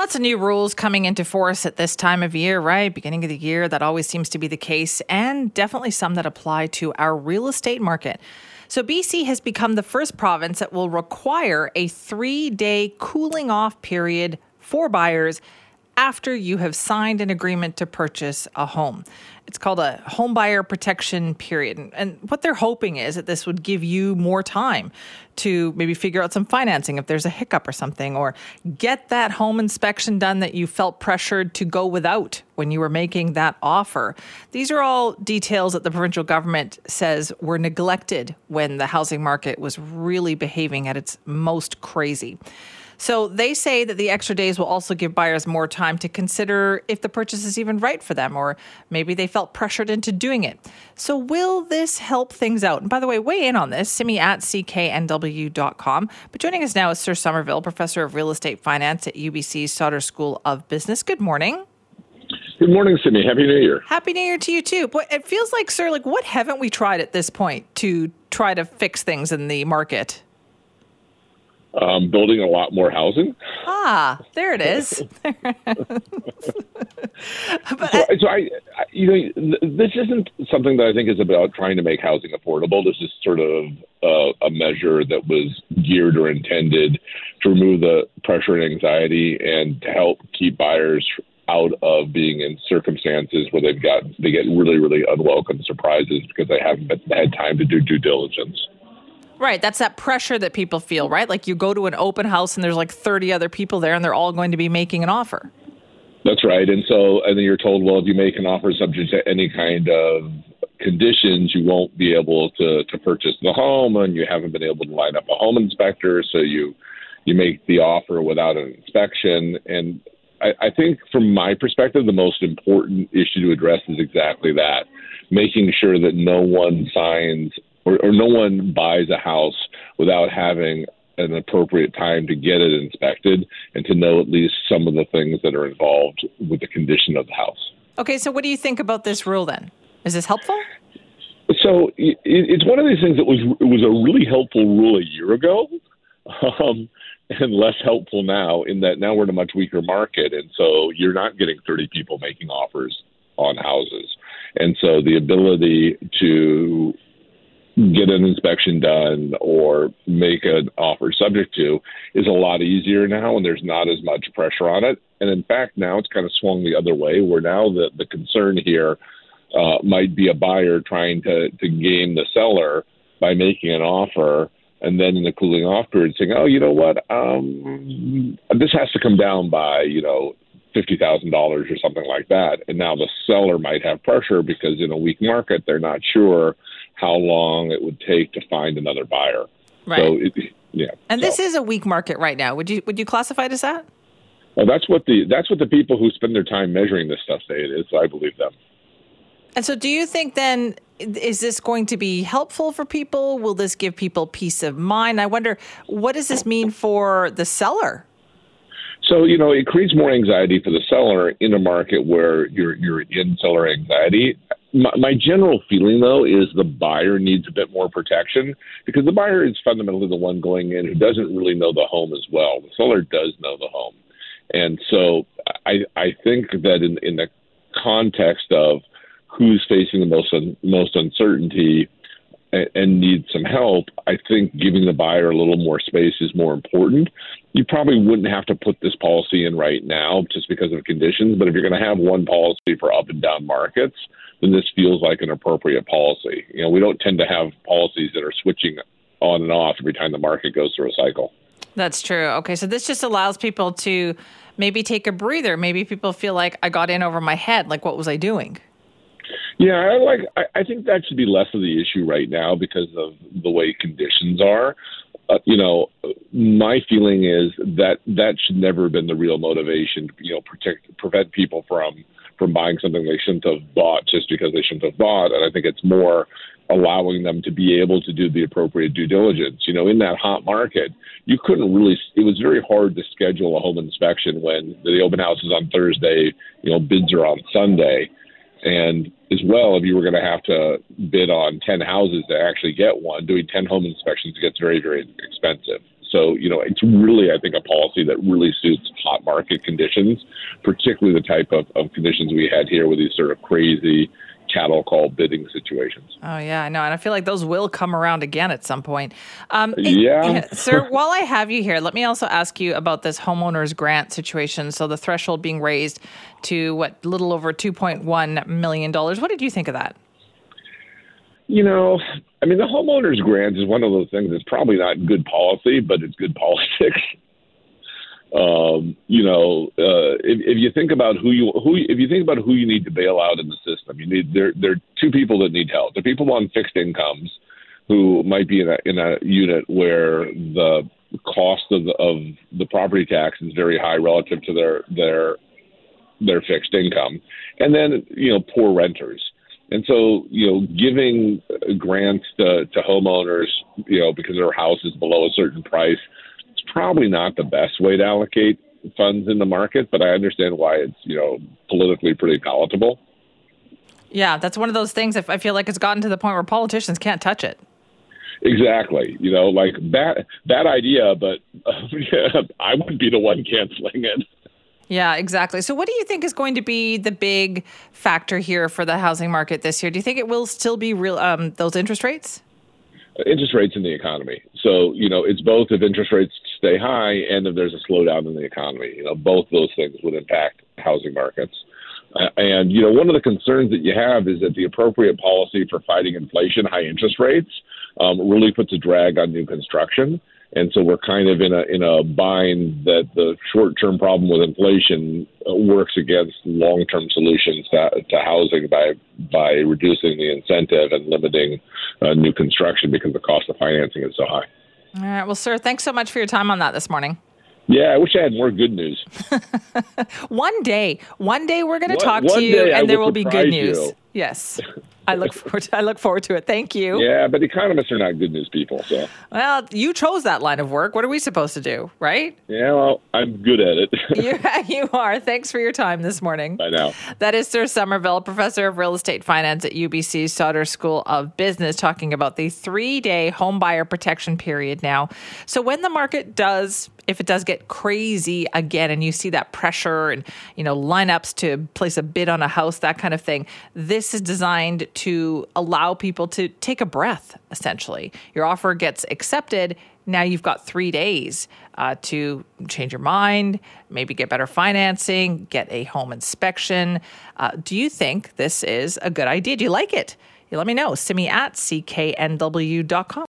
Lots of new rules coming into force at this time of year, right? Beginning of the year, that always seems to be the case, and definitely some that apply to our real estate market. So, BC has become the first province that will require a three day cooling off period for buyers after you have signed an agreement to purchase a home. It's called a home buyer protection period. And what they're hoping is that this would give you more time to maybe figure out some financing if there's a hiccup or something, or get that home inspection done that you felt pressured to go without when you were making that offer. These are all details that the provincial government says were neglected when the housing market was really behaving at its most crazy. So they say that the extra days will also give buyers more time to consider if the purchase is even right for them, or maybe they felt pressured into doing it. So will this help things out? And by the way, weigh in on this, simi at cknw.com. But joining us now is Tsur Somerville, Professor of Real Estate Finance at UBC's Sauder School of Business. Good morning. Good morning, Sydney. Happy New Year. Happy New Year to you too. But it feels like, Tsur, like what haven't we tried at this point to try to fix things in the market? Um, building a lot more housing. Ah, there it is. but, so, so I, I, you know, this isn't something that I think is about trying to make housing affordable. This is sort of uh, a measure that was geared or intended to remove the pressure and anxiety and to help keep buyers out of being in circumstances where they've got they get really really unwelcome surprises because they haven't had time to do due diligence. Right. That's that pressure that people feel, right? Like you go to an open house and there's like 30 other people there and they're all going to be making an offer. That's right. And so, and then you're told, well, if you make an offer subject to any kind of conditions, you won't be able to, to purchase the home and you haven't been able to line up a home inspector. So you, you make the offer without an inspection. And I, I think from my perspective, the most important issue to address is exactly that making sure that no one signs or, or no one buys a house without having an appropriate time to get it inspected and to know at least some of the things that are involved with the condition of the house. Okay, so what do you think about this rule then? Is this helpful? So it's one of these things that was it was a really helpful rule a year ago, um, and less helpful now. In that now we're in a much weaker market, and so you're not getting 30 people making offers on houses, and so the ability to get an inspection done or make an offer subject to is a lot easier now and there's not as much pressure on it. And in fact, now it's kind of swung the other way where now the, the concern here uh, might be a buyer trying to, to game the seller by making an offer and then in the cooling off period saying, oh, you know what, um, this has to come down by, you know, $50,000 or something like that. And now the seller might have pressure because in a weak market, they're not sure – how long it would take to find another buyer. Right. So, it, yeah. And so. this is a weak market right now. Would you would you classify it as that? Well, that's what the that's what the people who spend their time measuring this stuff say it is. I believe them. And so, do you think then is this going to be helpful for people? Will this give people peace of mind? I wonder what does this mean for the seller? So you know, it creates more anxiety for the seller in a market where you're you're in seller anxiety. My, my general feeling, though, is the buyer needs a bit more protection because the buyer is fundamentally the one going in who doesn't really know the home as well. The seller does know the home, and so I I think that in in the context of who's facing the most un, most uncertainty and, and needs some help, I think giving the buyer a little more space is more important. You probably wouldn't have to put this policy in right now just because of conditions, but if you're going to have one policy for up and down markets then this feels like an appropriate policy. You know, we don't tend to have policies that are switching on and off every time the market goes through a cycle. That's true. Okay, so this just allows people to maybe take a breather. Maybe people feel like I got in over my head. Like, what was I doing? Yeah, I like. I, I think that should be less of the issue right now because of the way conditions are. Uh, you know, my feeling is that that should never have been the real motivation. You know, protect prevent people from from buying something they shouldn't have bought just because they shouldn't have bought. And I think it's more allowing them to be able to do the appropriate due diligence. You know, in that hot market, you couldn't really, it was very hard to schedule a home inspection when the open house is on Thursday, you know, bids are on Sunday. And as well, if you were going to have to bid on 10 houses to actually get one, doing 10 home inspections gets very, very expensive. So, you know, it's really, I think, a policy that really suits hot market conditions, particularly the type of, of conditions we had here with these sort of crazy cattle call bidding situations. Oh yeah, I know, and I feel like those will come around again at some point. Um, yeah, Tsur. while I have you here, let me also ask you about this homeowners grant situation. So the threshold being raised to what little over two point one million dollars. What did you think of that? You know, I mean, the homeowners grant is one of those things that's probably not good policy, but it's good politics. Um, you know, uh, if, if you think about who you who if you think about who you need to bail out in the system, you need there there are two people that need help. There are people on fixed incomes who might be in a in a unit where the cost of the, of the property tax is very high relative to their their their fixed income, and then you know poor renters. And so, you know, giving grants to, to homeowners, you know, because their house is below a certain price it's probably not the best way to allocate funds in the market, but I understand why it's you know politically pretty palatable. Yeah, that's one of those things. If I feel like it's gotten to the point where politicians can't touch it. Exactly. You know, like bad bad idea, but uh, I would be the one canceling it. Yeah, exactly. So, what do you think is going to be the big factor here for the housing market this year? Do you think it will still be real um, those interest rates? interest rates in the economy. So, you know, it's both if interest rates stay high and if there's a slowdown in the economy. You know, both those things would impact housing markets. Uh, and, you know, one of the concerns that you have is that the appropriate policy for fighting inflation, high interest rates, um, really puts a drag on new construction and so we're kind of in a in a bind that the short term problem with inflation uh, works against long term solutions to, to, housing by by reducing the incentive and limiting uh, new construction because the cost of financing is so high. All right, well, Tsur, thanks so much for your time on that this morning. Yeah, I wish I had more good news. one day, one day we're going to talk to you, and there will be good news. You. Yes. I look forward to, I look forward to it. Thank you. Yeah, but economists are not good news people. So well, you chose that line of work. What are we supposed to do, right? Yeah, well, I'm good at it. you, you are. Thanks for your time this morning. Bye now. That is Tsur Somerville, professor of real estate finance at UBC Sauder School of Business, talking about the three-day home buyer protection period. Now, so when the market does if it does get crazy again and you see that pressure and you know lineups to place a bid on a house that kind of thing this is designed to allow people to take a breath essentially. Your offer gets accepted. Now you've got three days uh, to change your mind maybe get better financing get a home inspection. Uh, do you think this is a good idea? Do you like it? You let me know. Simi at cknw.com